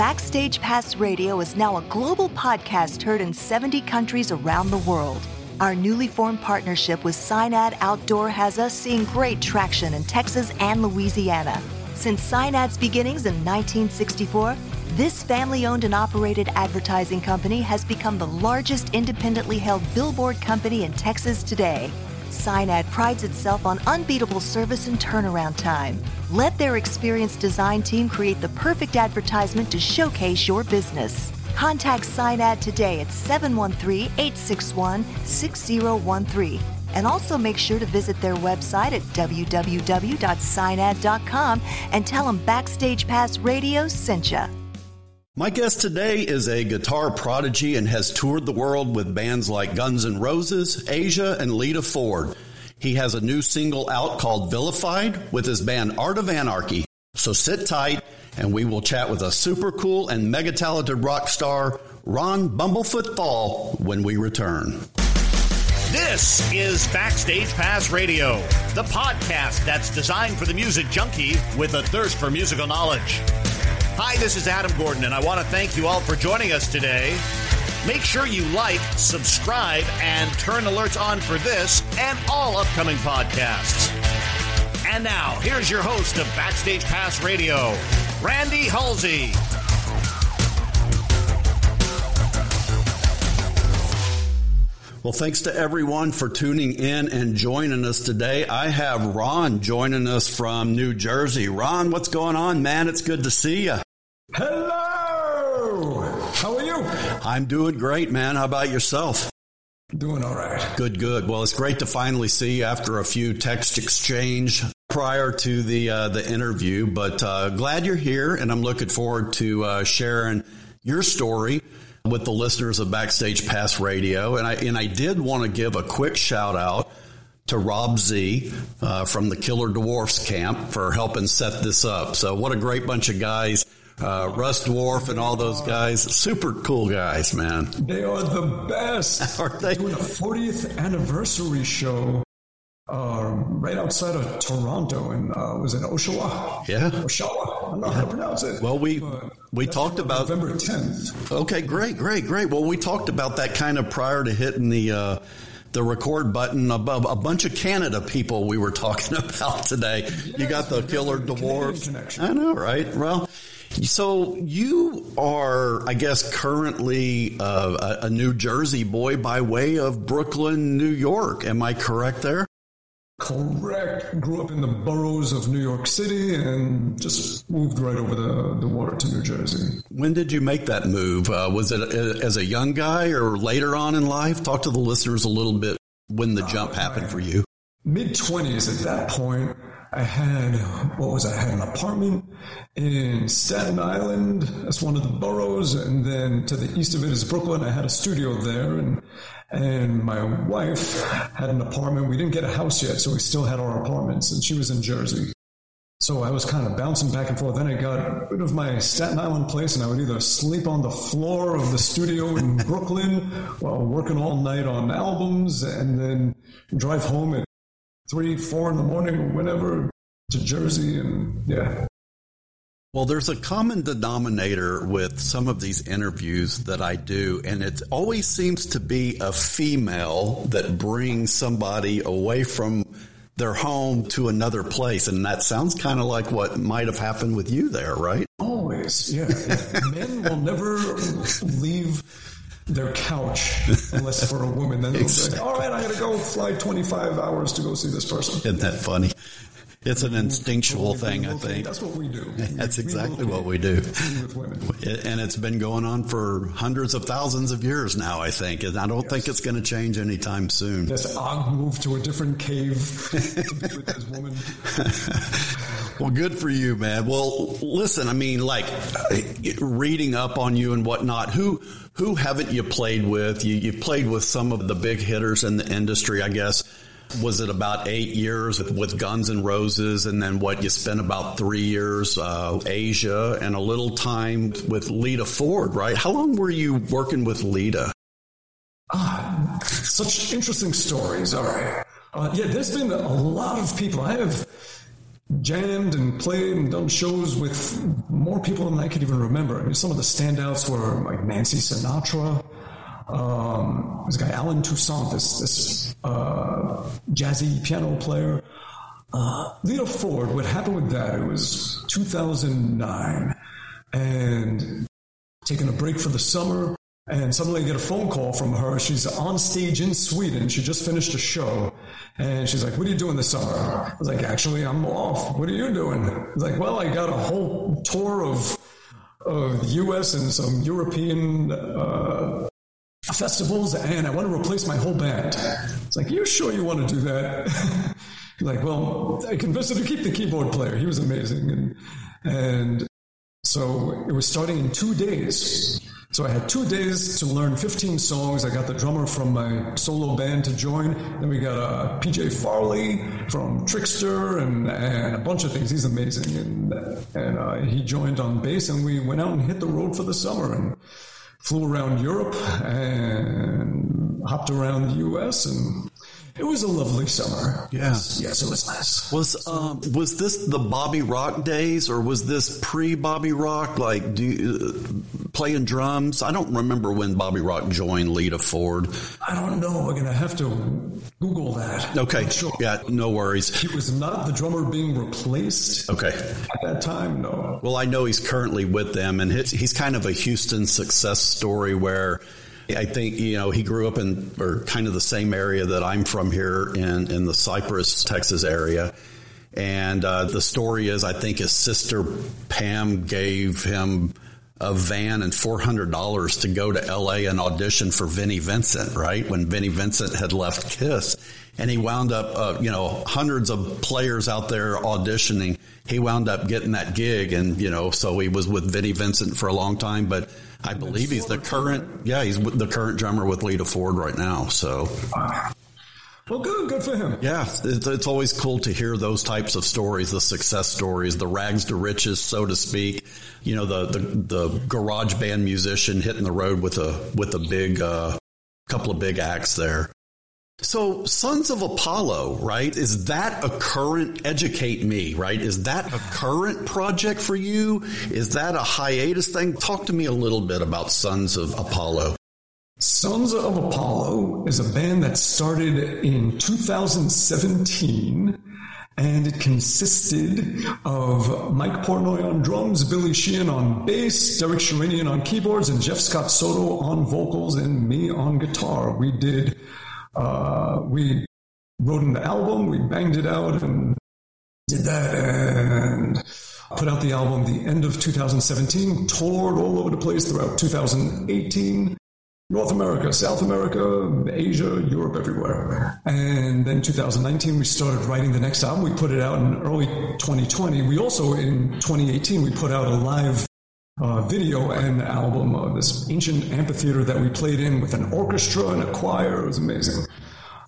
Backstage Pass Radio is now a global podcast heard in 70 countries around the world. Our newly formed partnership with Signad Outdoor has us seeing great traction in Texas and Louisiana. Since Signad's beginnings in 1964, this family owned and operated advertising company has become the largest independently held billboard company in Texas today. Signad prides itself on unbeatable service and turnaround time. Let their experienced design team create the perfect advertisement to showcase your business. Contact Signad today at 713 861 6013. And also make sure to visit their website at www.signad.com and tell them Backstage Pass Radio sent you. My guest today is a guitar prodigy and has toured the world with bands like Guns N' Roses, Asia, and Lita Ford. He has a new single out called Vilified with his band Art of Anarchy. So sit tight and we will chat with a super cool and mega talented rock star, Ron Bumblefoot Thal, when we return. This is Backstage Pass Radio, the podcast that's designed for the music junkie with a thirst for musical knowledge. Hi, this is Adam Gordon, and I want to thank you all for joining us today. Make sure you like, subscribe, and turn alerts on for this and all upcoming podcasts. And now, here's your host of Backstage Pass Radio, Randy Halsey. Well, thanks to everyone for tuning in and joining us today. I have Ron joining us from New Jersey. Ron, what's going on, man? It's good to see you. Hello! How are you? I'm doing great, man. How about yourself? Doing all right. Good, good. Well, it's great to finally see you after a few text exchange prior to the uh, the interview. But uh, glad you're here, and I'm looking forward to uh, sharing your story with the listeners of Backstage Pass Radio. And I and I did want to give a quick shout out to Rob Z uh, from the Killer Dwarfs camp for helping set this up. So what a great bunch of guys. Uh, Russ Dwarf and all those guys, super cool guys, man. They are the best. Are they? Doing a 40th anniversary show uh, right outside of Toronto, and uh, was it Oshawa? Yeah. Oshawa. I don't know how to pronounce it. Well, we we talked about November 10th. Okay, great, great, great. Well, we talked about that kind of prior to hitting the uh, the record button. Above a bunch of Canada people we were talking about today. you got the Killer the Canadian Dwarfs. connection. I know, right? Well. So you are, I guess, currently uh, a, New Jersey boy by way of Brooklyn, New York. Am I correct there? Correct. Grew up in the boroughs of New York City and just moved right over the, the water to New Jersey. When did you make that move? Uh, was it uh, as a young guy or later on in life? Talk to the listeners a little bit when the jump happened for you. Mid 20s at that point, I had, what was I? I had an apartment in Staten Island. That's one of the boroughs. And then to the east of it is Brooklyn. I had a studio there. And, and my wife had an apartment. We didn't get a house yet, so we still had our apartments. And she was in Jersey. So I was kind of bouncing back and forth. Then I got rid of my Staten Island place, and I would either sleep on the floor of the studio in Brooklyn while working all night on albums, and then drive home at three, four in the morning, or whenever, to Jersey, and yeah. Well, there's a common denominator with some of these interviews that I do, and it always seems to be a female that brings somebody away from their home to another place. And that sounds kind of like what might have happened with you there, right? Always, yeah. yeah. Men will never leave their couch unless for a woman. Then they'll say, all right, I'm going to go fly 25 hours to go see this person. Isn't that funny? It's an instinctual thing, I think. That's what we do. That's exactly what we do. And it's been going on for hundreds of thousands of years now, I think. And I don't think it's going to change anytime soon. Yes, Og moved to a different cave to be with his woman. Well, good for you, man. Well, listen, I mean, like reading up on you and whatnot. Who who haven't you played with? You you've played with some of the big hitters in the industry, I guess. Was it about eight years with, Guns N' Roses, and then what you spent about three years uh, Asia, and a little time with Lita Ford, right? How long were you working with Lita? Ah, such interesting stories. All right. Uh, yeah, there's been a lot of people. I have jammed and played and done shows with more people than I could even remember. I mean, some of the standouts were like Nancy Sinatra. Um, this guy Allen Toussaint, this this uh, jazzy piano player. Uh, Lita Ford. What happened with that? It was 2009, and taking a break for the summer. And suddenly I get a phone call from her. She's on stage in Sweden. She just finished a show. And she's like, What are you doing this summer? I was like, Actually, I'm off. What are you doing? I like, Well, I got a whole tour of, of the US and some European uh, festivals, and I want to replace my whole band. It's like, You sure you want to do that? like, Well, I convinced her to keep the keyboard player. He was amazing. And, and so it was starting in two days. So I had two days to learn 15 songs. I got the drummer from my solo band to join. Then we got uh, PJ Farley from Trixter and, and a bunch of things. He's amazing. And, and uh, he joined on bass, and we went out and hit the road for the summer and flew around Europe and hopped around the U.S. and it was a lovely summer. Yes, yes it was nice. Was um, was this the Bobby Rock days, or was this pre Bobby Rock? Like, do you, uh, playing drums? I don't remember when Bobby Rock joined Lita Ford. I don't know. We're gonna have to Google that. Okay. Sure. Yeah. No worries. He was not the drummer being replaced. Okay. At that time, no. Well, I know he's currently with them, and he's kind of a Houston success story where I think, you know, he grew up in or kind of the same area that I'm from here in, in the Cypress, Texas area. And uh, the story is, I think his sister Pam gave him a van and $400 to go to LA and audition for Vinnie Vincent, right? When Vinnie Vincent had left Kiss. And he wound up, uh, you know, hundreds of players out there auditioning. He wound up getting that gig. And, you know, so he was with Vinnie Vincent for a long time. But I believe he's the current, yeah, he's the current drummer with Lita Ford right now. So. Well, good, good for him. Yeah, it's, it's, always cool to hear those types of stories, the success stories, the rags to riches, so to speak. You know, the the, the garage band musician hitting the road with a with a big uh, couple of big acts there. So, Sons of Apollo, right? Is that a current, educate me, right? Is that a current project for you? Is that a hiatus thing? Talk to me a little bit about Sons of Apollo. Sons of Apollo is a band that started in 2017 and it consisted of Mike Portnoy on drums, Billy Sheehan on bass, Derek Sherinian on keyboards, and Jeff Scott Soto on vocals, and me on guitar. We did uh, we wrote an album, we banged it out and did that and put out the album the end of 2017, toured all over the place throughout 2018. North America, South America, Asia, Europe, everywhere. And then 2019, we started writing the next album. We put it out in early 2020. We also, in 2018, we put out a live uh, video and album of this ancient amphitheater that we played in with an orchestra and a choir. It was amazing.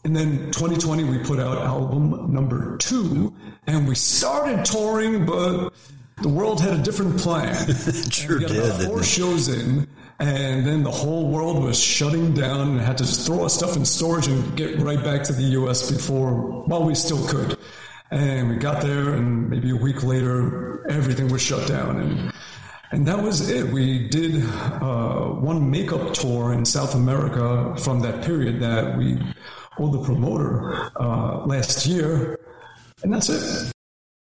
And then 2020, we put out album number two, and we started touring, but the world had a different plan. sure we got did. Four shows in, and then the whole world was shutting down and had to throw our stuff in storage and get right back to the U.S. before, while we still could. And we got there, and maybe a week later, everything was shut down. And and that was it. We did uh, one makeup tour in South America from that period that we owed the promoter uh, last year, and that's it.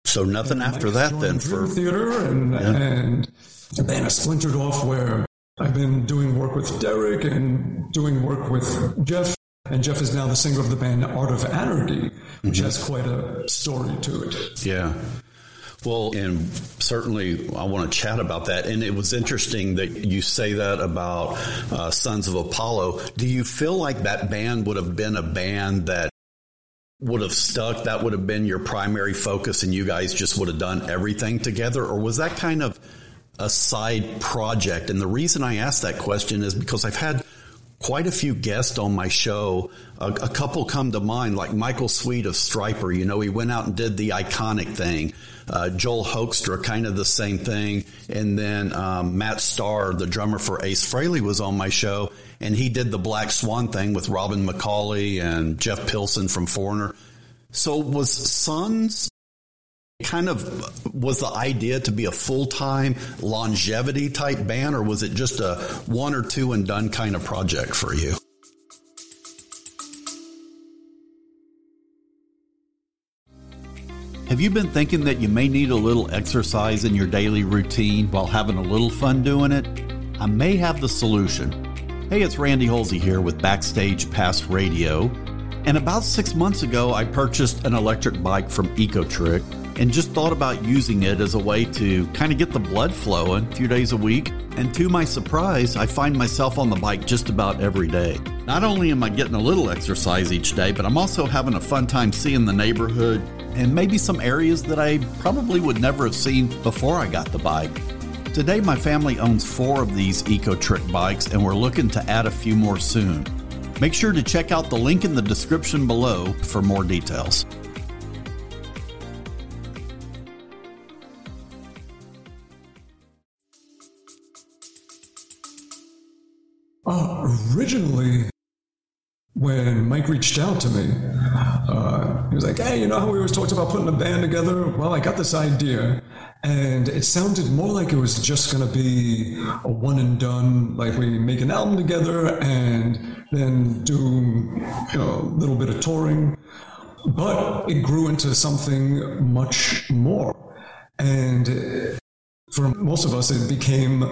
So nothing and after that then for theater, and, yeah. and the band has splintered off. Where I've been doing work with Derek and doing work with Jeff, and Jeff is now the singer of the band Art of Anarchy, which mm-hmm. has quite a story to it. Yeah. Well, and certainly I want to chat about that. And it was interesting that you say that about uh, Sons of Apollo. Do you feel like that band would have been a band that would have stuck? That would have been your primary focus and you guys just would have done everything together? Or was that kind of a side project? And the reason I ask that question is because I've had quite a few guests on my show. A, a, couple come to mind, like Michael Sweet of Stryper. You know, he went out and did the iconic thing. Uh, Joel Hoekstra, kind of the same thing. And then um, Matt Starr, the drummer for Ace Frehley, was on my show, and he did the Black Swan thing with Robin McAuley and Jeff Pilson from Foreigner. So was Sons kind of was the idea to be a full time longevity type band, or was it just a one or two and done kind of project for you? Have you been thinking that you may need a little exercise in your daily routine while having a little fun doing it? I may have the solution. Hey, it's Randy Holsey here with Backstage Pass Radio. And about six months ago, I purchased an electric bike from Ecotric and just thought about using it as a way to kind of get the blood flowing a few days a week. And to my surprise, I find myself on the bike just about every day. Not only am I getting a little exercise each day, but I'm also having a fun time seeing the neighborhood and maybe some areas that I probably would never have seen before I got the bike. Today, my family owns four of these Ecotric bikes, and we're looking to add a few more soon. Make sure to check out the link in the description below for more details. Originally, when Mike reached out to me, uh, he was like, "Hey, you know how we always talked about putting a band together? Well, I got this idea, and it sounded more like it was just going to be a one and done. Like we make an album together and then do you know a little bit of touring, but it grew into something much more, and for most of us, it became."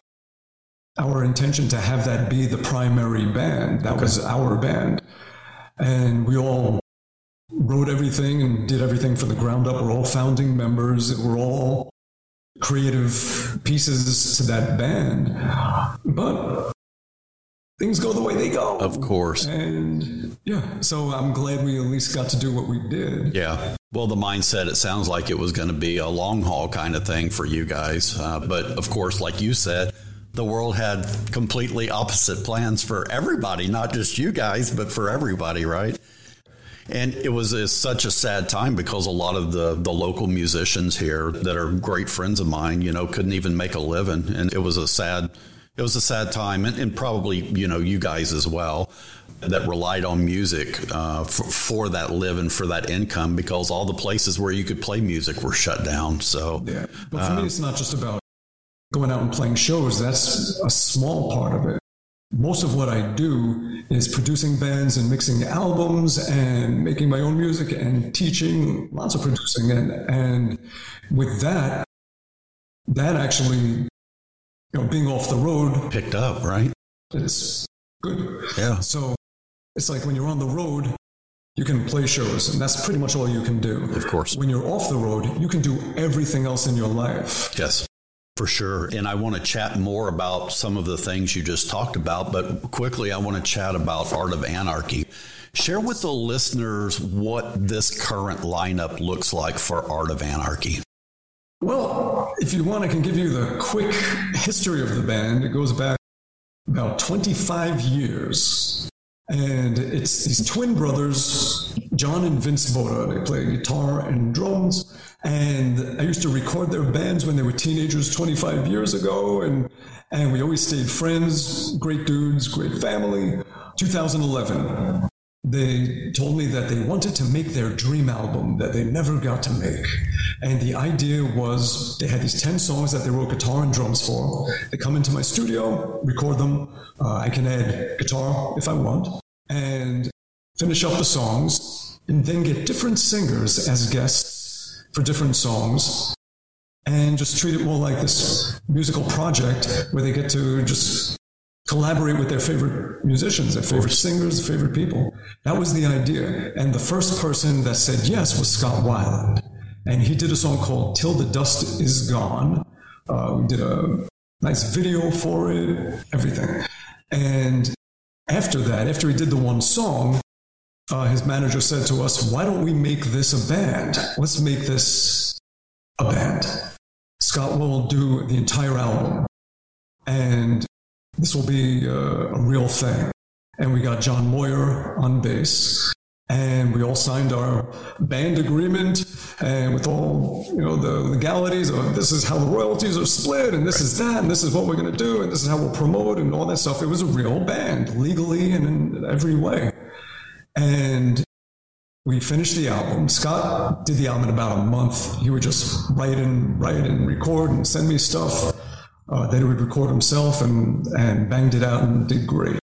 Our intention to have that be the primary band. That okay. was our band and we all wrote everything and did everything from the ground up. We're all founding members. We're all creative pieces to that band. But things go the way they go. Of course. And yeah, so I'm glad we at least got to do what we did. Yeah. Well, the mindset, it sounds like it was going to be a long haul kind of thing for you guys. Uh, but of course, like you said, the world had completely opposite plans for everybody, not just you guys, but for everybody, right? And it was a, such a sad time because a lot of the, the local musicians here that are great friends of mine, you know, couldn't even make a living. And it was a sad, it was a sad time. And, and probably, you know, you guys as well that relied on music uh, for, for, that living, for that income, because all the places where you could play music were shut down. So, yeah. But for uh, me, it's not just about going out and playing shows, that's a small part of it. Most of what I do is producing bands and mixing albums and making my own music and teaching lots of producing. And, and with that, that actually, you know, being off the road picked up, right? It's good. Yeah. So it's like when you're on the road, you can play shows, and that's pretty much all you can do. Of course. When you're off the road, you can do everything else in your life. Yes. For sure. And I want to chat more about some of the things you just talked about, but quickly, I want to chat about Art of Anarchy. Share with the listeners what this current lineup looks like for Art of Anarchy. Well, if you want, I can give you the quick history of the band. It goes back about 25 years. And it's these twin brothers, John and Vince Votta. They play guitar and drums. And I used to record their bands when they were teenagers 25 years ago. And, and we always stayed friends, great dudes, great family. 2011, they told me that they wanted to make their dream album that they never got to make. And the idea was they had these 10 songs that they wrote guitar and drums for. They come into my studio, record them. Uh, I can add guitar if I want, and finish up the songs, and then get different singers as guests for different songs and just treat it more like this musical project where they get to just collaborate with their favorite musicians, their favorite singers, their favorite people. That was the idea. And the first person that said yes was Scott Weiland. And he did a song called Till the Dust Is Gone. Uh, we did a nice video for it, everything. And after that, after he did the one song, uh, his manager said to us, Why don't we make this a band? Let's make this a band. Scott will do the entire album, and this will be a, a real thing. And we got John Moyer on bass, and we all signed our band agreement and with all you know the legalities of this is how the royalties are split and this is that and this is what we're going to do and this is how we'll promote and all that stuff it was a real band legally and in every way and we finished the album. Scott did the album in about a month. He would just write and write and record and send me stuff. Uh, then he would record himself and, and banged it out and did great.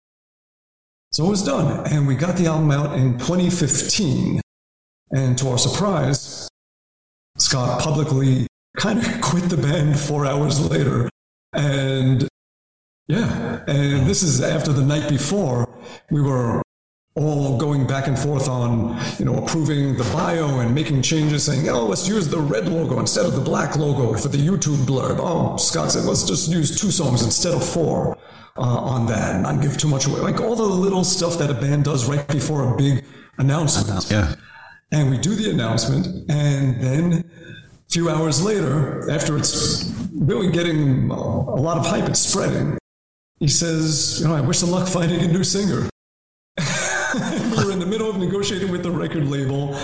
So it was done. And we got the album out in 2015. And to our surprise, Scott publicly kind of quit the band four hours later. And yeah, and this is after the night before we were all going back and forth on, you know, approving the bio and making changes, saying, oh, let's use the red logo instead of the black logo for the YouTube blurb. Oh, Scott said, let's just use two songs instead of four uh, on that and not give too much away. Like all the little stuff that a band does right before a big announcement. Yeah. And we do the announcement, and then a few hours later, after it's really getting a lot of hype, it's spreading, he says, you know, I wish them luck finding a new singer. we were in the middle of negotiating with the record label,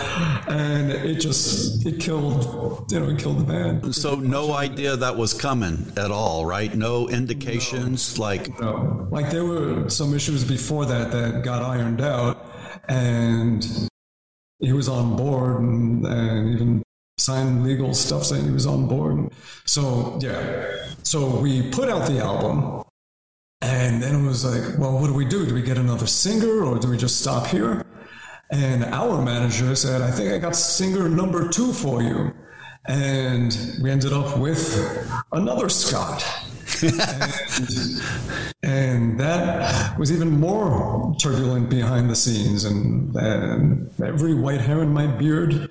and it just it killed you know it killed the band. So no idea that was coming at all, right? No indications, no. like no. like there were some issues before that that got ironed out, and he was on board and, and even signed legal stuff saying he was on board. So yeah, so we put out the album and then it was like, well, what do we do? Do we get another singer or do we just stop here? And our manager said, I think I got singer number two for you. And we ended up with another Scott. and, and, that was even more turbulent behind the scenes. And, and every white hair in my beard,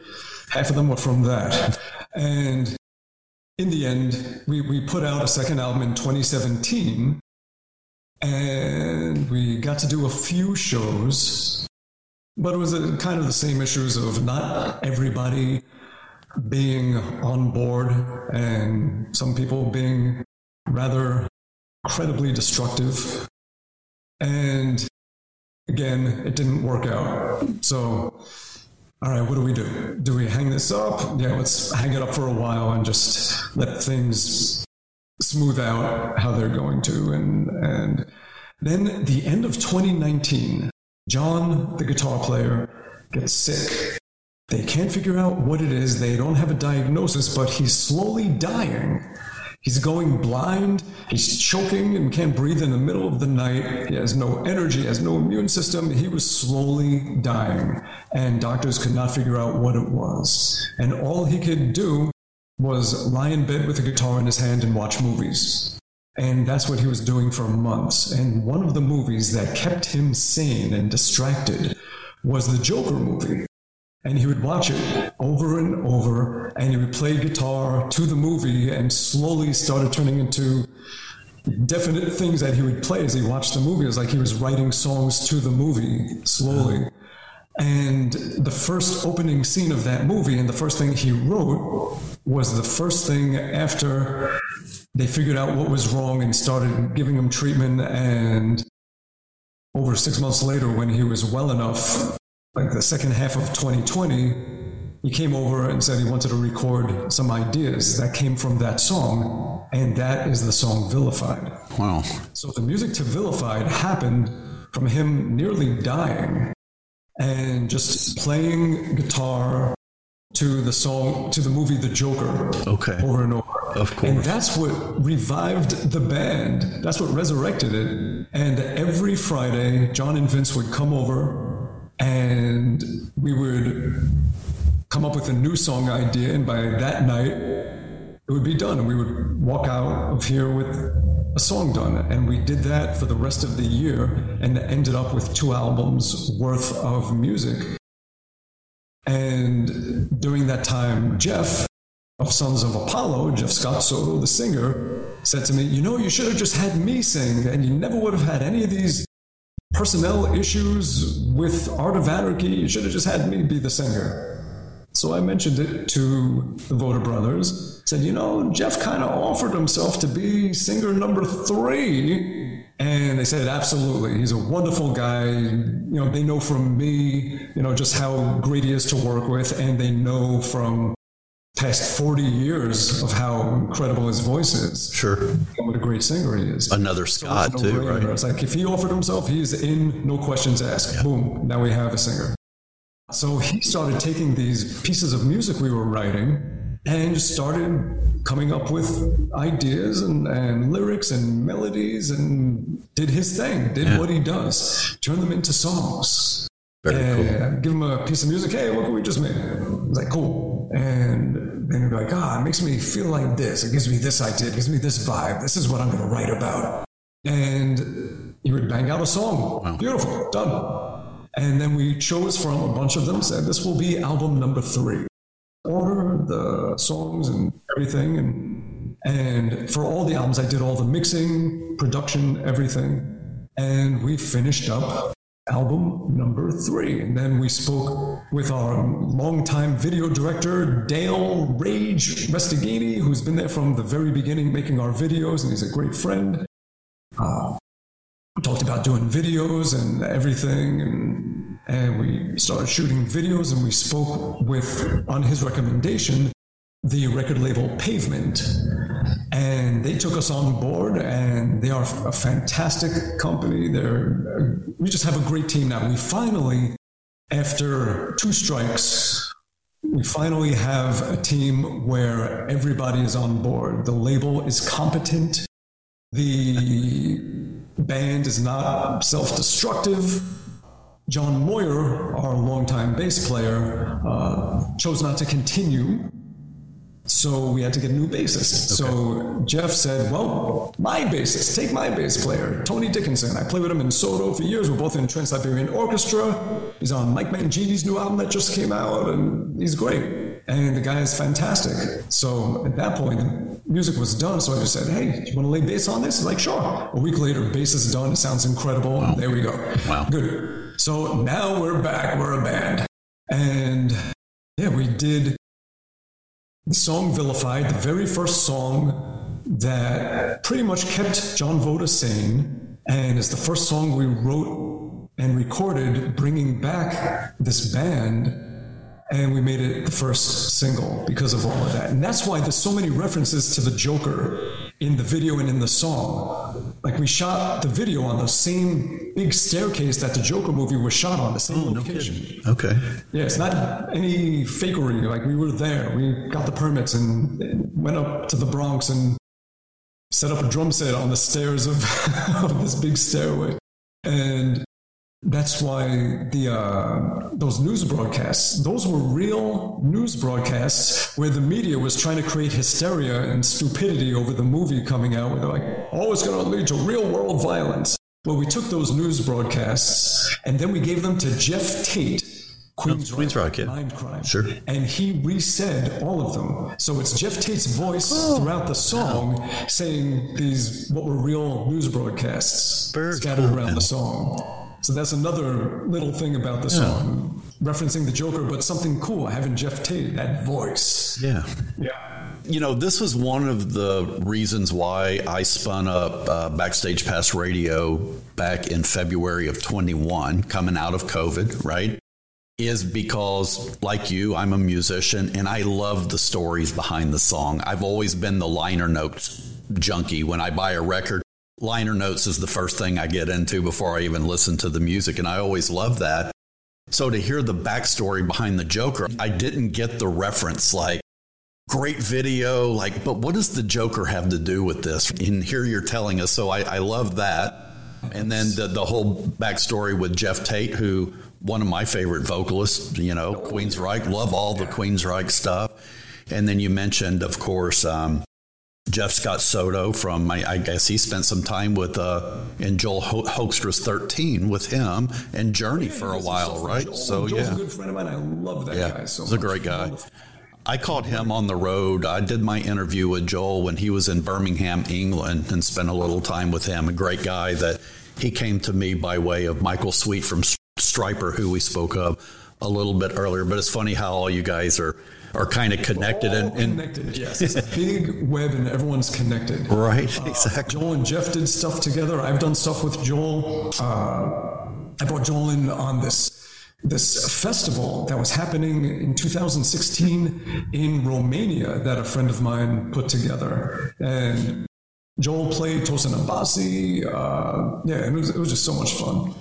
half of them were from that. And in the end, we, we put out a second album in 2017 and we got to do a few shows, but it was a, kind of the same issues of not everybody being on board and some people being rather incredibly destructive. And again, it didn't work out. So, all right, what do we do? Do we hang this up? Yeah, let's hang it up for a while and just let things smooth out how they're going to. And, and then the end of 2019, John, the guitar player, gets sick. They can't figure out what it is. They don't have a diagnosis, but he's slowly dying. He's going blind. He's choking and can't breathe in the middle of the night. He has no energy, has no immune system. He was slowly dying, and doctors could not figure out what it was. And all he could do was lie in bed with a guitar in his hand and watch movies. And that's what he was doing for months. And one of the movies that kept him sane and distracted was the Joker movie. And he would watch it over and over, and he would play guitar to the movie and slowly started turning into definite things that he would play as he watched the movie. It was like he was writing songs to the movie slowly. And the first opening scene of that movie, and the first thing he wrote was the first thing after they figured out what was wrong and started giving him treatment. And over six months later, when he was well enough, like the second half of 2020, he came over and said he wanted to record some ideas that came from that song. And that is the song Vilified. Wow. So the music to Vilified happened from him nearly dying and just playing guitar to the song to the movie The Joker. Okay. Over and over. Of course. And that's what revived the band. That's what resurrected it. And every Friday, John and Vince would come over and we would come up with a new song idea. And by that night, it would be done. And we would walk out of here with a song done. And we did that for the rest of the year and ended up with two albums worth of music. And during that time, Jeff of Sons of Apollo, Jeff Scott Soto, the singer, said to me, You know, you should have just had me sing, and you never would have had any of these personnel issues with Art of Anarchy. You should have just had me be the singer. So I mentioned it to the Votta Brothers. Said, you know, Jeff kind of offered himself to be singer number three. And they said, absolutely. He's a wonderful guy. You know, they know from me, you know, just how great he is to work with. And they know from past 40 years of how incredible his voice is. Sure. And what a great singer he is. Another Scott, so too, right? It's like if he offered himself, he's in, no questions asked. Yeah. Boom, now we have a singer. So he started taking these pieces of music we were writing and started coming up with ideas and, and lyrics and melodies and did his thing, did Yeah. what he does, turned them into songs. Very and give him a piece of music. Hey, what can we just make? It's like, cool. And then you're like, ah, it makes me feel like this. It gives me this idea. It gives me this vibe. This is what I'm going to write about. And you would bang out a song. Beautiful. Done. And then we chose from a bunch of them, said this will be album number three. Order the songs and everything. And, and for all the albums, I did all the mixing, production, everything. And we finished up album number three. And then we spoke with our longtime video director, Dale Rage Resteghini, who's been there from the very beginning making our videos, and he's a great friend. Uh, talked about doing videos and everything, and, and we started shooting videos, and we spoke with, on his recommendation, the record label Pavement. And they took us on board, and they are a fantastic company. They're, we just have a great team now. We finally, after two strikes, we finally have a team where everybody is on board. The label is competent. The band is not self destructive. John Moyer, our longtime bass player, uh, chose not to continue. So we had to get a new bassist. So Jeff said, Well, my bassist, take my bass player, Tony Dickinson. I played with him in Soto for years. We're both in Trans Siberian Orchestra. He's on Mike Mangini's new album that just came out, and he's great. And the guy is fantastic. So at that point, the music was done. So I just said, Hey, you want to lay bass on this? He's like, Sure. A week later, bass is done. It sounds incredible. There we go. Wow. Good. So now we're back. We're a band. And yeah, we did the song Vilified, the very first song that pretty much kept John Votta sane, and it's the first song we wrote and recorded bringing back this band. And we made it the first single because of all of that. And that's why there's so many references to the Joker in the video and in the song. Like we shot the video on the same big staircase that the Joker movie was shot on, the same oh, location. Okay. Yeah, it's not any fakery. Like we were there, we got the permits and went up to the Bronx and set up a drum set on the stairs of, of this big stairway, and that's why the uh, those news broadcasts, those were real news broadcasts where the media was trying to create hysteria and stupidity over the movie coming out. Where they're like, "Oh, it's going to lead to real world violence." Well, we took those news broadcasts and then we gave them to Geoff Tate, Queen's, Queensryche, yeah. Mind Crime. Sure. And he resaid all of them. So it's Geoff Tate's voice Oh. throughout the song saying these, what were real news broadcasts Very scattered around the song. So that's another little thing about the song, referencing the Joker, but something cool, having Geoff Tate, that voice. Yeah. Yeah. You know, this was one of the reasons why I spun up uh, Backstage Pass Radio back in February of 21, coming out of COVID, right? Is because, like you, I'm a musician and I love the stories behind the song. I've always been the liner notes junkie. When I buy a record, liner notes is the first thing I get into before I even listen to the music. And I always love that. So to hear the backstory behind the Joker, I didn't get the reference like, great video like but what does the joker have to do with this and here you're telling us so i, I love that and then the, the whole backstory with geoff tate who one of my favorite vocalists you know queensryche love all the queensryche stuff and then you mentioned of course um, jeff scott soto from I, I guess he spent some time with uh, in joel Ho- hoekstra's 13 with him and journey for a while right Joel- so Joel's yeah a good friend of mine. I love that yeah, guy so he's a great guy. I caught him on the road. I did my interview with Joel when he was in Birmingham, England, and spent a little time with him. A great guy that he came to me by way of Michael Sweet from Stryper, who we spoke of a little bit earlier. But it's funny how all you guys are are kind of connected and, and connected, yes. It's a big web and everyone's connected. right, exactly. Joel and Jeff did stuff together. I've done stuff with Joel. Uh, I brought Joel in on this this festival that was happening in 2016 in Romania that a friend of mine put together, and Joel played Tosin Abasi. Uh, yeah, it was, it was just so much fun.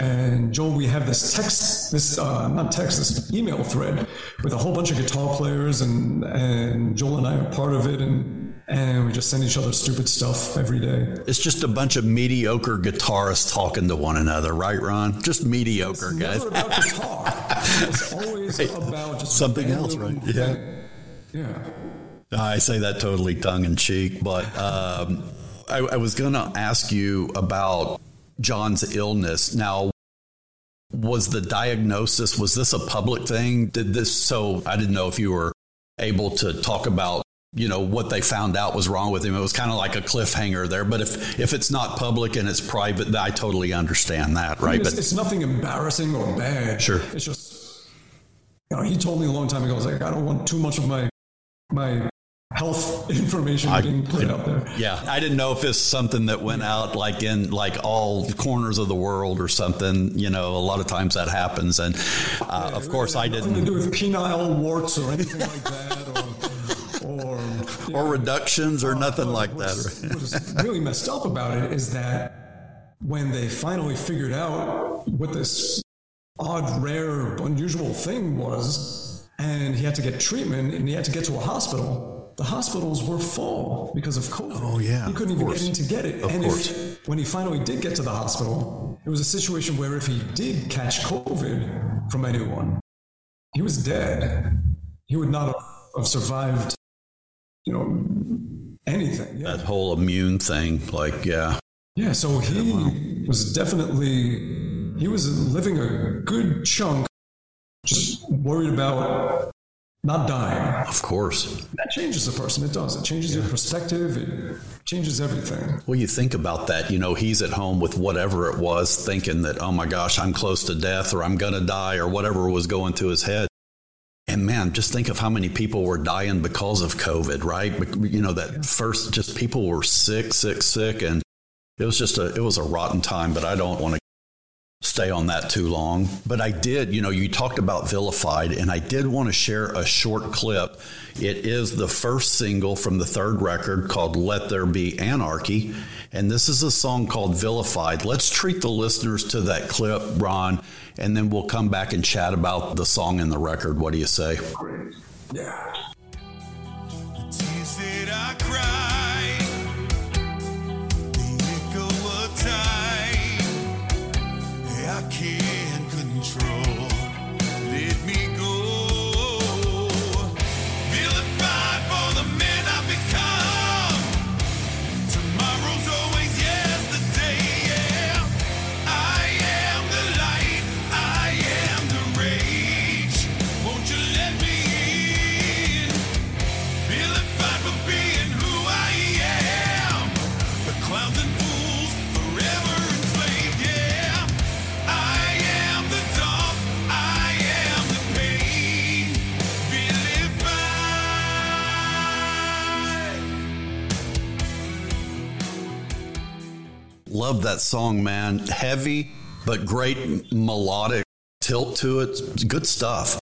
And Joel, we have this text, this uh, not text, this email thread with a whole bunch of guitar players, and and Joel and I are part of it, and and we just send each other stupid stuff every day. It's just a bunch of mediocre guitarists talking to one another, right, Ron? Just mediocre it's guys. Never about guitar. it's always about just something else, right? Yeah. Yeah. I say that totally tongue in cheek, but um, I, I was going to ask you about John's illness. Now, was the diagnosis was this a public thing? Did this so I didn't know if you were able to talk about you know what they found out was wrong with him. It was kind of like a cliffhanger there. But if if it's not public and it's private, I totally understand that, right? It's, but it's nothing embarrassing or bad. Sure. It's just you know he told me a long time ago. I was like, I don't want too much of my my health information I- being put out there. Yeah, I didn't know if it's something that went out like in like all corners of the world or something. You know, a lot of times that happens, and uh, of course I Nothing to didn't. do with penile warts or anything like that, or or Or reductions or nothing like What's, that. what's really messed up about it is that when they finally figured out what this odd, rare, unusual thing was, and he had to get treatment and he had to get to a hospital, the hospitals were full because of COVID. Oh, yeah, He couldn't of even course. get in to get it. Of and course. If, when he finally did get to the hospital, it was a situation where if he did catch COVID from anyone, he was dead. He would not have survived, you know, anything. Yeah. That whole immune thing, like yeah, Yeah, so he was definitely he was living a good chunk, just worried about not dying. of course. That changes a person. It does. It changes your perspective. It changes everything. Well, you think about that. You know, he's at home with whatever it was, thinking that, oh my gosh, I'm close to death or I'm going to die or whatever was going through his head. And man, just think of how many people were dying because of COVID, right? You know, that first, just people were sick, sick, sick. And it was just a, it was a rotten time, but I don't want to stay on that too long. But I did, you know, you talked about Vilified, and I did want to share a short clip. It is the first single from the third record called Let There Be Anarchy. And this is a song called Vilified. Let's treat the listeners to that clip, Ron, and then we'll come back and chat about the song and the record. What do you say? Yeah. Love that song, man. Heavy, but great melodic tilt to it. Good stuff.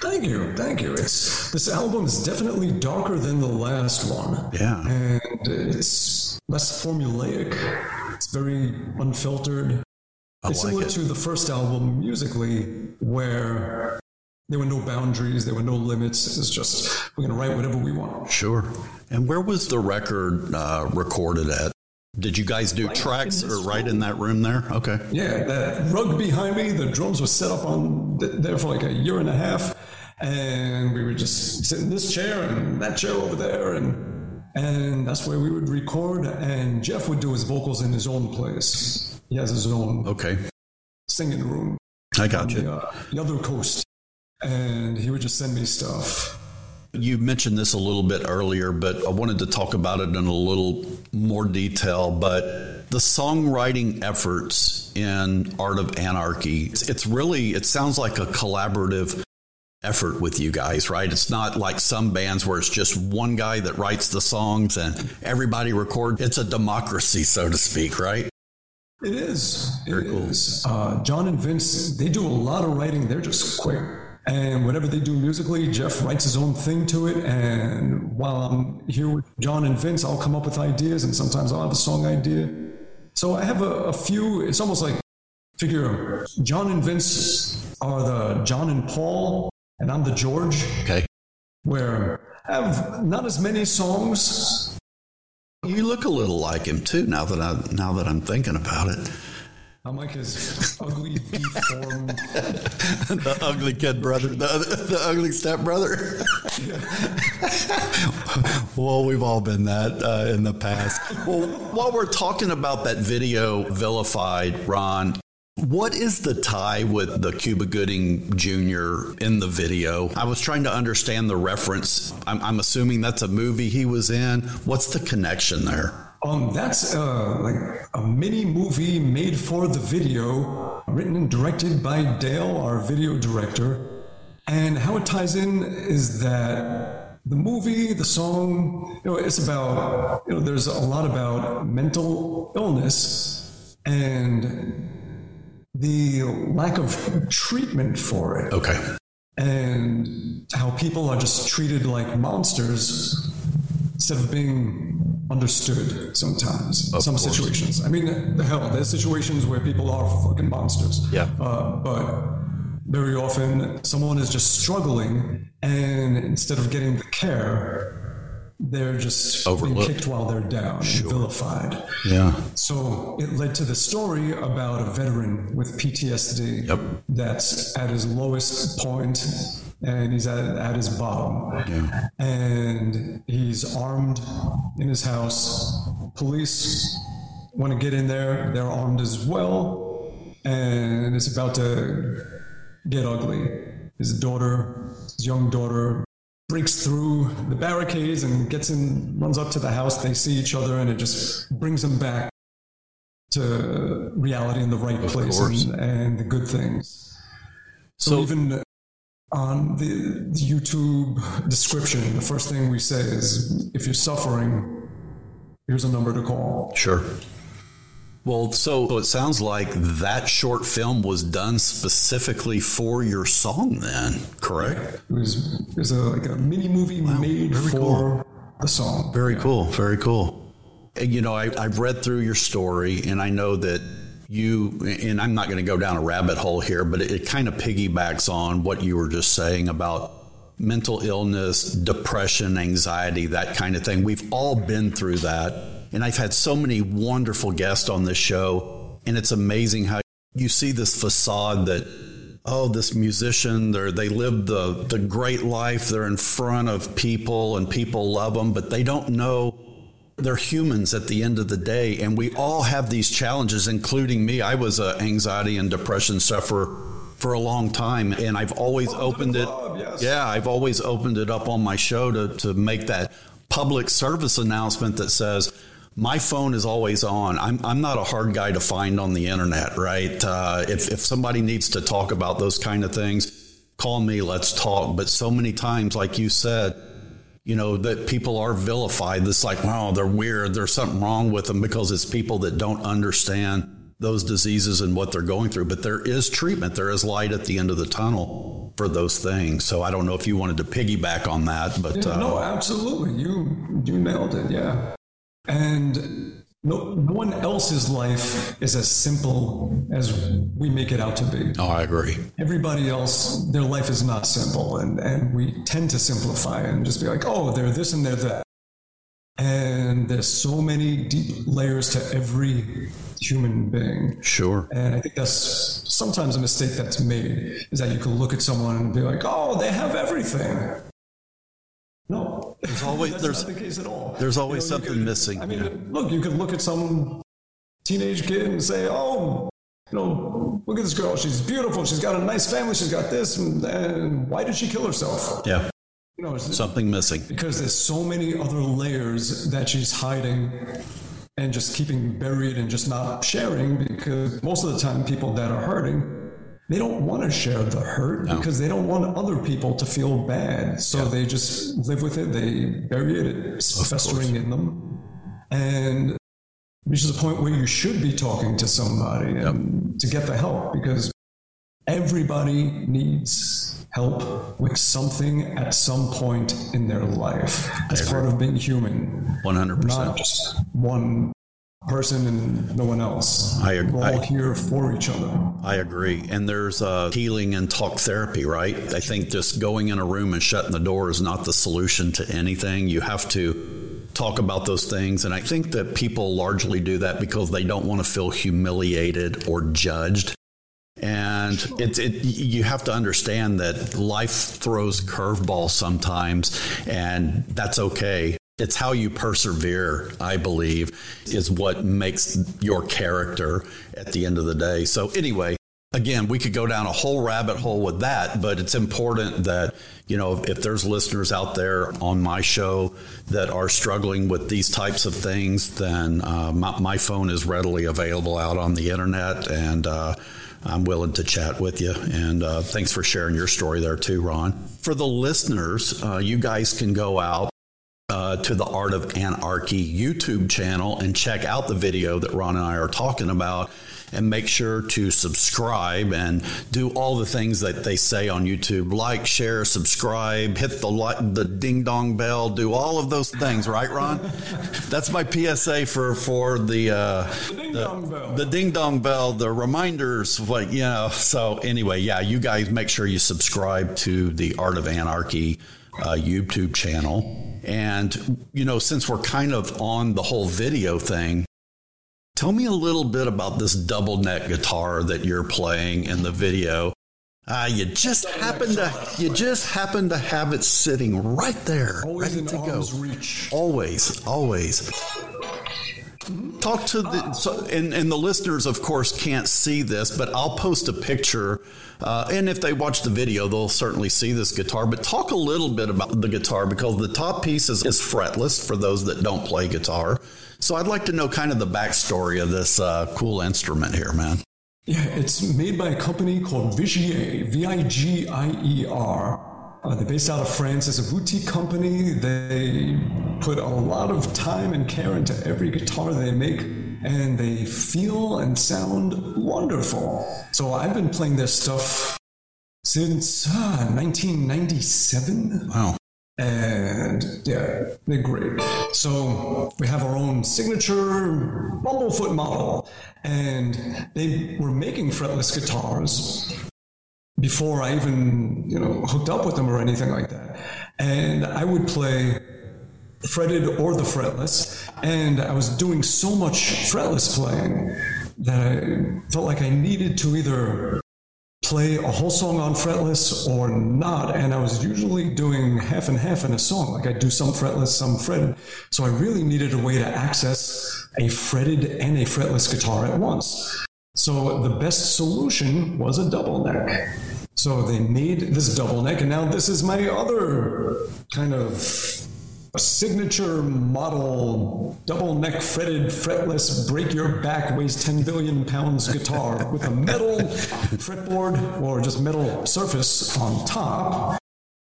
Thank you. Thank you. It's this album is definitely darker than the last one. Yeah. And it's less formulaic. It's very unfiltered. I it's like similar it. to the first album musically, where there were no boundaries, there were no limits. It's just we're gonna write whatever we want. Sure. And where was the record uh, recorded at? Did you guys do Right tracks or right room. in that room there? Okay. Yeah, that rug behind me, the drums were set up on there for like a year and a half, and we would just sit in this chair and that chair over there, and and that's where we would record. And Jeff would do his vocals in his own place. He has his own Okay. singing room I on got the, you. uh, the other coast, and he would just send me stuff. You mentioned this a little bit earlier, but I wanted to talk about it in a little more detail. But the songwriting efforts in Art of Anarchy, it's, it's really, it sounds like a collaborative effort with you guys, right? It's not like some bands where it's just one guy that writes the songs and everybody records. It's a democracy, so to speak, right? It is. Very It cool. is. Uh, John and Vince, they do a lot of writing. They're just quick. And whatever they do musically, Jeff writes his own thing to it. And while I'm here with John and Vince, I'll come up with ideas, and sometimes I'll have a song idea. So I have a, a few, it's almost like figure John and Vince are the John and Paul, and I'm the George, Okay. where I have not as many songs. You look a little like him too. Now that I now that I'm thinking about it, I'm like his ugly, deformed. the ugly kid brother, the, the ugly step brother. well, we've all been that uh, in the past. Well, while we're talking about that video vilified, Ron, what is the tie with the Cuba Gooding Jr. in the video? I was trying to understand the reference. I'm, I'm assuming that's a movie he was in. What's the connection there? Um, that's uh, like a mini movie made for the video, written and directed by Dale, our video director. And how it ties in is that the movie, the song, you know, it's about, you know, there's a lot about mental illness and the lack of treatment for it Okay. and how people are just treated like monsters instead of being understood sometimes Of some course. situations i mean the hell there's situations where people are fucking monsters Yeah. uh, but very often someone is just struggling and instead of getting the care they're just being Overlooked. kicked while they're down and vilified Yeah. so it led to the story about a veteran with PTSD Yep. that's at his lowest point and he's at, at his bottom. And he's armed in his house. Police want to get in there, they're armed as well. And it's about to get ugly. His daughter, his young daughter, breaks through the barricades and gets in, runs up to the house. They see each other, and it just brings them back to reality in the right place and, and the good things. So, So- even on the, the YouTube description, the first thing we say is, if you're suffering, here's a number to call. Sure. Well, so it sounds like that short film was done specifically for your song, then, correct? It was, it was a, like a mini movie made for cool. the song. Very cool. Very cool. And, you know, I, I've read through your story, and I know that you, and I'm not going to go down a rabbit hole here, but it, it kind of piggybacks on what you were just saying about mental illness, depression, anxiety, that kind of thing. We've all been through that. And I've had so many wonderful guests on this show, and it's amazing how you see this facade that oh, this musician, they live the, the great life. They're in front of people and people love them, but they don't know they're humans at the end of the day. And we all have these challenges, including me. I was an anxiety and depression sufferer for a long time, and I've always opened it. club, yes. Yeah, I've always opened it up on my show to, to make that public service announcement that says, my phone is always on. I'm, I'm not a hard guy to find on the internet, right? Uh, if, if somebody needs to talk about those kind of things, call me, let's talk. But so many times, like you said, you know, that people are vilified. It's like, wow, they're weird. There's something wrong with them because it's people that don't understand those diseases and what they're going through. But there is treatment, there is light at the end of the tunnel for those things. So I don't know if you wanted to piggyback on that, but Yeah, uh, no, absolutely. You you nailed it. Yeah, and no, no one else's life is as simple as we make it out to be. oh, I agree. Everybody else, their life is not simple, and and we tend to simplify and just be like, oh, they're this and they're that. And there's so many deep layers to every human being. Sure. And I think that's sometimes a mistake that's made is that you can look at someone and be like, oh, they have everything. No, There's always- that's there's- not the case at all. there's always you something could- missing, I mean, yeah. look, you could look at some teenage kid and say, oh, you know, look at this girl. She's beautiful. She's got a nice family. She's got this. And, and why did she kill herself? Yeah. You know, Something missing. because there's so many other layers that she's hiding and just keeping buried and just not sharing because most of the time people that are hurting they don't want to share the hurt because they don't want other people to feel bad. So they just live with it. They bury it. It's festering in them. And reaches a point where you should be talking to somebody and to get the help because everybody needs help with something at some point in their life. That's part of being human. 100%. Not just one person and no one else. I ag- We're all I- here for each other. I agree. And there's uh, healing and talk therapy, right? I think just going in a room and shutting the door is not the solution to anything. You have to talk about those things. And I think that people largely do that because they don't want to feel humiliated or judged. And it's it, you have to understand that life throws curveballs sometimes, and that's okay. It's how you persevere, I believe, is what makes your character at the end of the day. So, anyway, again, we could go down a whole rabbit hole with that, but it's important that, you know, if there's listeners out there on my show that are struggling with these types of things, then uh, my, my phone is readily available out on the internet and, uh, I'm willing to chat with you. And uh, thanks for sharing your story there too, Ron. For the listeners, uh, you guys can go out uh, to the Art of Anarchy YouTube channel and check out the video that Ron and I are talking about. And make sure to subscribe and do all the things that they say on YouTube: like, share, subscribe, hit the li- the ding dong bell, do all of those things. Right, Ron? That's my PSA for for the uh, ding dong bell. the ding dong bell, the reminders, like you know. So anyway, yeah, you guys make sure you subscribe to the Art of Anarchy uh, YouTube channel. And you know, since we're kind of on the whole video thing, tell me a little bit about this double neck guitar that you're playing in the video. Uh, you just happen to you just happen to have it sitting right there, Always ready in to go. reach. Always, always. Talk to the so, and and the listeners, of course, can't see this, but I'll post a picture. Uh, and if they watch the video, they'll certainly see this guitar. But talk a little bit about the guitar because the top piece is, is fretless for those that don't play guitar. So I'd like to know kind of the backstory of this uh, cool instrument here, man. Yeah, it's made by a company called Vigier, V I G I E R. Uh, they're based out of France. It's a boutique company. They put a lot of time and care into every guitar they make, and they feel and sound wonderful. So I've been playing their stuff since uh, 1997. Wow. And yeah, they're great. So we have our own signature Bumblefoot model, and they were making fretless guitars before I even you know hooked up with them or anything like that. And I would play fretted or the fretless, and I was doing so much fretless playing that I felt like I needed to either play a whole song on fretless or not. And I was usually doing half and half in a song. Like I'd do some fretless, some fretted. So I really needed a way to access a fretted and a fretless guitar at once. So the best solution was a double neck. So they made this double neck, and now this is my other kind of a signature model double neck fretted fretless break your back weighs 10 billion pounds guitar with a metal fretboard or just metal surface on top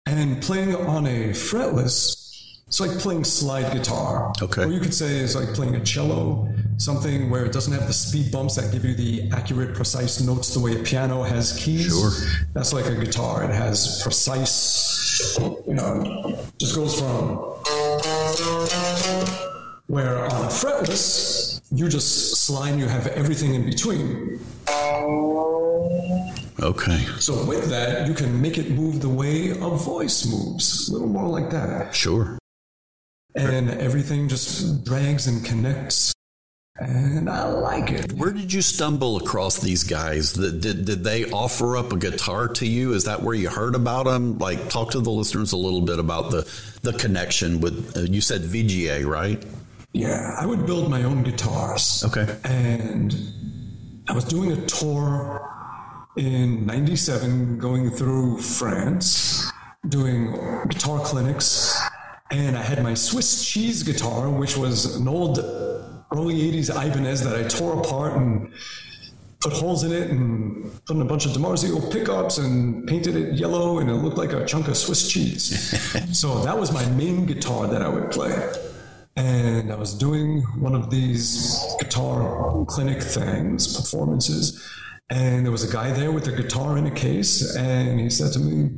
and playing on a fretless it's like playing slide guitar Okay. or you could say it's like playing a cello something where it doesn't have the speed bumps that give you the accurate precise notes the way a piano has keys Sure. that's like a guitar it has precise you know just goes from where on a fretless, you just slide, you have everything in between. Okay. So with that, you can make it move the way a voice moves, a little more like that. Sure. And everything just drags and connects. And I like it. Where did you stumble across these guys? Did, did, did they offer up a guitar to you? Is that where you heard about them? Like, talk to the listeners a little bit about the, the connection with, uh, you said VGA, right? Yeah, I would build my own guitars. Okay. And I was doing a tour in 97 going through France, doing guitar clinics. And I had my Swiss cheese guitar, which was an old early 80s Ibanez that I tore apart and put holes in it and put in a bunch of DiMarzio pickups and painted it yellow and it looked like a chunk of Swiss cheese. so that was my main guitar that I would play. And I was doing one of these guitar clinic things, performances, and there was a guy there with a guitar in a case, and he said to me,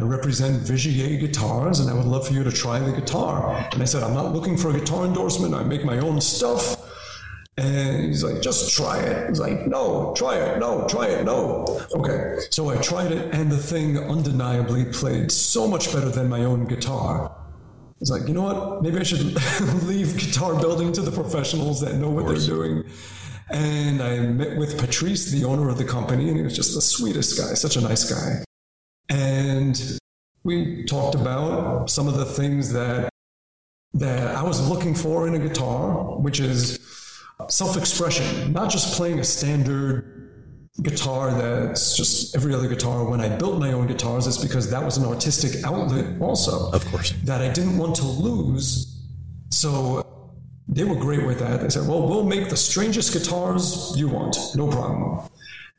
I represent Vigier guitars, and I would love for you to try the guitar. And I said, I'm not looking for a guitar endorsement. I make my own stuff. And he's like, just try it. He's like, no, try it, no, try it, no. Okay. So I tried it, and the thing undeniably played so much better than my own guitar. It's like, you know what? Maybe I should leave guitar building to the professionals that know what they're doing. And I met with Patrice, the owner of the company, and he was just the sweetest guy, such a nice guy. And we talked about some of the things that that I was looking for in a guitar, which is self-expression, not just playing a standard guitar that's just every other guitar. When I built my own guitars, it's because that was an artistic outlet also. Of course. That I didn't want to lose. So they were great with that. They said, well, we'll make the strangest guitars you want, no problem.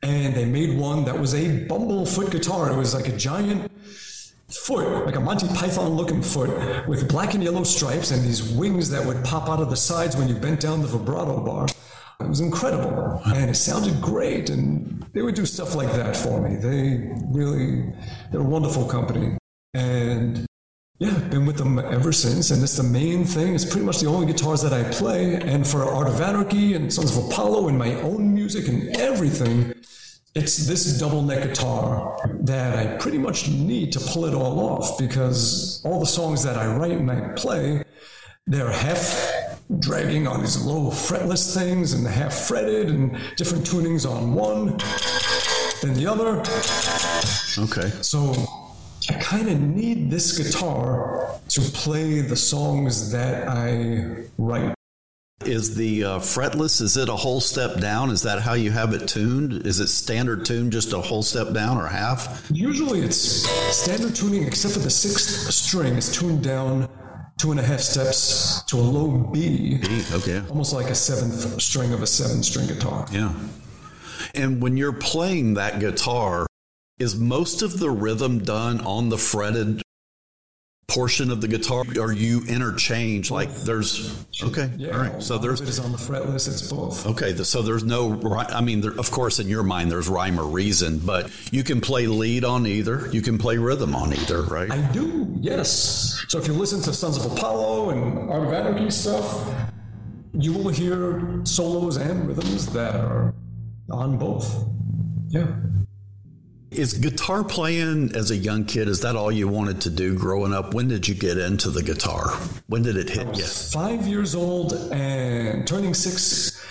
And they made one that was a bumblefoot guitar. It was like a giant foot, like a Monty Python looking foot, with black and yellow stripes and these wings that would pop out of the sides when you bent down the vibrato bar. It was incredible, and it sounded great. And they would do stuff like that for me. They really, they're a wonderful company, and yeah, I've been with them ever since. And it's the main thing. It's pretty much the only guitars that I play. And for Art of Anarchy and Sons of Apollo and my own music and everything, it's this double neck guitar that I pretty much need to pull it all off because all the songs that I write and I play, they're half dragging on these low fretless things and half fretted and different tunings on one than the other. Okay. So I kind of need this guitar to play the songs that I write. Is the uh, fretless, is it a whole step down? Is that how you have it tuned? Is it standard tune, just a whole step down or half? Usually it's standard tuning, except for the sixth string is tuned down two and a half steps to a low B, B, okay. almost like a seventh string of a seven string guitar. Yeah. And when you're playing that guitar, is most of the rhythm done on the fretted portion of the guitar or you interchange like there's okay Yeah, all right so there's it is on the fretless. It's both. okay so there's no i mean there, of course in your mind there's rhyme or reason but you can play lead on either you can play rhythm on either right I do, yes. So if you listen to Sons of Apollo and Art of Anarchy stuff, you will hear solos and rhythms that are on both. Yeah. Is guitar playing as a young kid is that all you wanted to do growing up when did you get into the guitar when did it hit you Five years old and turning six,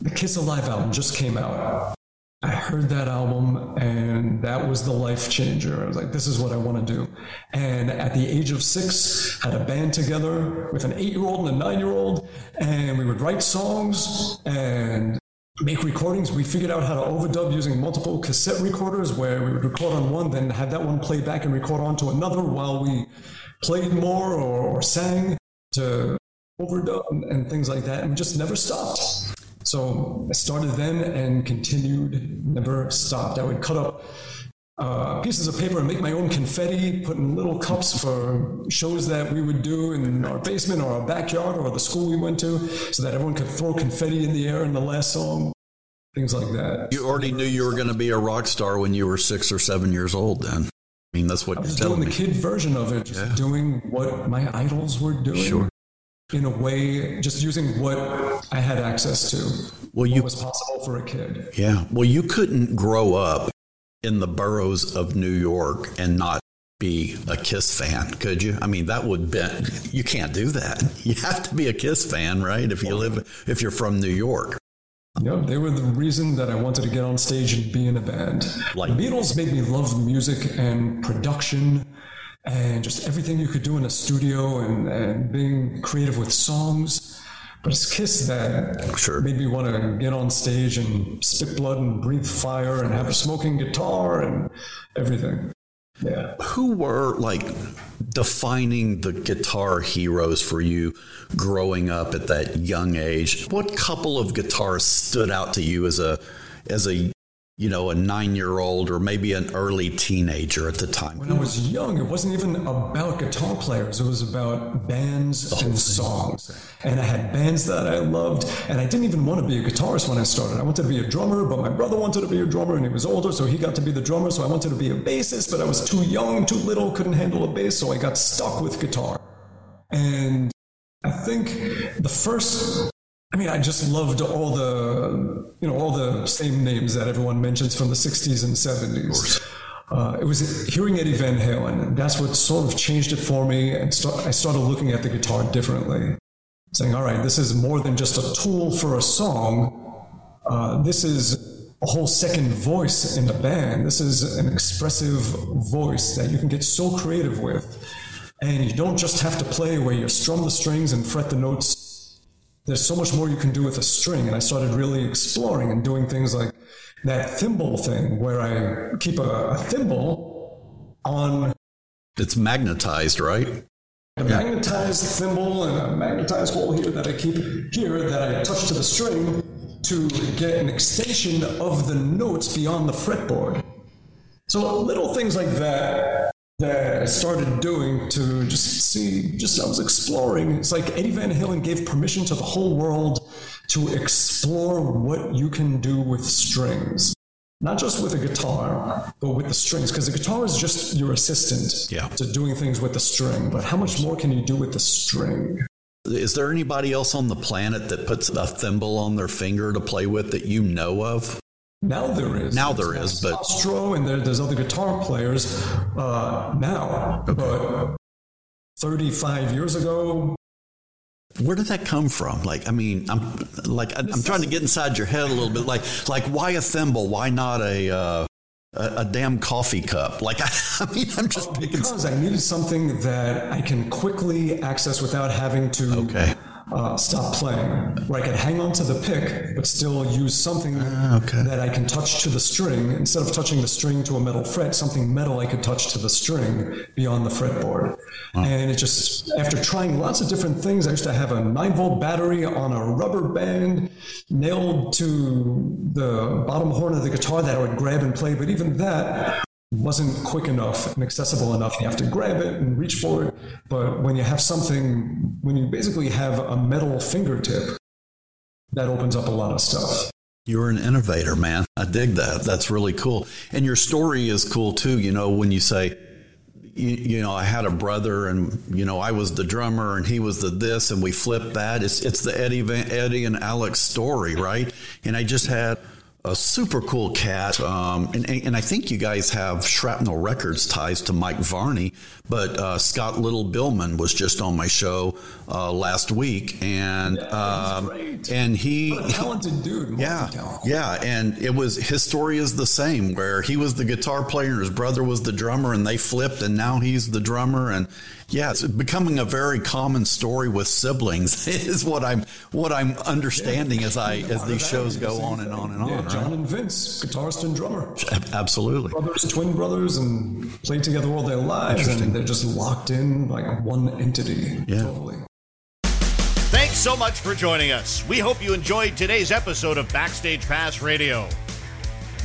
the Kiss Alive album just came out. I heard that album and that was the life changer. I was like, this is what I want to do. And at the age of six, had a band together with an eight year old and a nine year old, and we would write songs and make recordings. We figured out how to overdub using multiple cassette recorders where we would record on one, then have that one play back and record onto another while we played more or, or sang to overdub and, and things like that. And we just never stopped. So I started then and continued, never stopped. I would cut up uh, pieces of paper and make my own confetti, put in little cups for shows that we would do in our basement or our backyard or the school we went to, so that everyone could throw confetti in the air in the last song, things like that. you already knew you were going to be a rock star when you were six or seven years old then i mean that's what I you're was doing telling the me kid version of it, just doing what my idols were doing. Sure. In a way, just using what I had access to. Well, what you- was possible for a kid. Yeah. Well, you couldn't grow up in the boroughs of New York and not be a Kiss fan, could you? I mean, that would be, you can't do that. You have to be a Kiss fan, right? If you live, if you're from New York. Yeah, they were the reason that I wanted to get on stage and be in a band. Like- the Beatles made me love music and production and just everything you could do in a studio and, and being creative with songs. But it's Kiss that Sure. made me want to get on stage and spit blood and breathe fire and have a smoking guitar and everything. Yeah. Who were like defining the guitar heroes for you growing up at that young age? What couple of guitars stood out to you as a, as a, you know, a nine year old or maybe an early teenager at the time? When I was young, it wasn't even about guitar players. It was about bands and songs. And I had bands that I loved. And I didn't even want to be a guitarist when I started. I wanted to be a drummer, but my brother wanted to be a drummer and he was older, so he got to be the drummer. So I wanted to be a bassist, but I was too young, too little, couldn't handle a bass, so I got stuck with guitar. And I think the first I mean, I just loved all the, you know, all the same names that everyone mentions from the 60s and 70s. Uh, it was hearing Eddie Van Halen, and that's what sort of changed it for me. And start, I started looking at the guitar differently, saying, all right, this is more than just a tool for a song. Uh, this is a whole second voice in the band. This is an expressive voice that you can get so creative with. And you don't just have to play where you strum the strings and fret the notes there's so much more you can do with a string. And I started really exploring and doing things like that thimble thing where I keep a, a thimble on It's magnetized, right? a magnetized thimble and a magnetized hole here that I keep here that I touch to the string to get an extension of the notes beyond the fretboard. So little things like that that I started doing to just see, just I was exploring. It's like Eddie Van Halen gave permission to the whole world to explore what you can do with strings. Not just with a guitar, but with the strings, because the guitar is just your assistant Yeah. to doing things with the string. But how much more can you do with the string? Is there anybody else on the planet that puts a thimble on their finger to play with that you know of? Now there is. Now there is, but- Stro and there, there's other guitar players uh, now. But 35 years ago, Where did that come from? Like, I mean, I'm like, I'm, trying to get inside your head a little bit. Like, like why a thimble? Why not a uh, a, a damn coffee cup? Like, I, I mean, I'm just picking. because I needed something that I can quickly access without having to Okay. Uh, stop playing, where I could hang on to the pick, but still use something Ah, okay. that I can touch to the string. Instead of touching the string to a metal fret, something metal I could touch to the string beyond the fretboard. And it just, after trying lots of different things, I used to have a 9 volt battery on a rubber band nailed to the bottom horn of the guitar that I would grab and play, but even that wasn't quick enough and accessible enough. You have to grab it and reach for it. But when you have something, when you basically have a metal fingertip, that opens up a lot of stuff. You're an innovator, man. I dig that. That's really cool. And your story is cool too. You know, when you say, you, you know, I had a brother, and you know, I was the drummer, and he was the this, and we flipped that. It's it's the Eddie Van, Eddie and Alex story, right? And I just had a super cool cat, um, and and I think you guys have Shrapnel Records ties to Mike Varney, but uh, Scott Little Billman was just on my show uh, last week, and um, great. and he What a talented dude. yeah, yeah, and it was his story is the same where he was the guitar player and his brother was the drummer and they flipped and now he's the drummer and yeah, it's becoming a very common story with siblings is what I'm what I'm understanding as I as these shows go on and on and Yeah, on. John Right? and Vince, guitarist and drummer. Absolutely. Brothers, twin brothers, and played together all their lives, and they're just locked in like one entity. Yeah. Totally. Thanks so much for joining us. We hope you enjoyed today's episode of Backstage Pass Radio.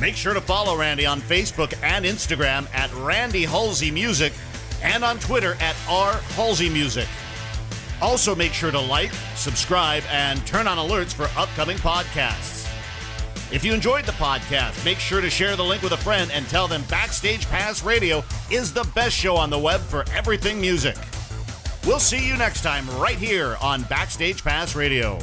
Make sure to follow Randy on Facebook and Instagram at Randy Halsey Music and on Twitter at R Halsey Music. Also, make sure to like, subscribe, and turn on alerts for upcoming podcasts. If you enjoyed the podcast, make sure to share the link with a friend and tell them Backstage Pass Radio is the best show on the web for everything music. We'll see you next time right here on Backstage Pass Radio.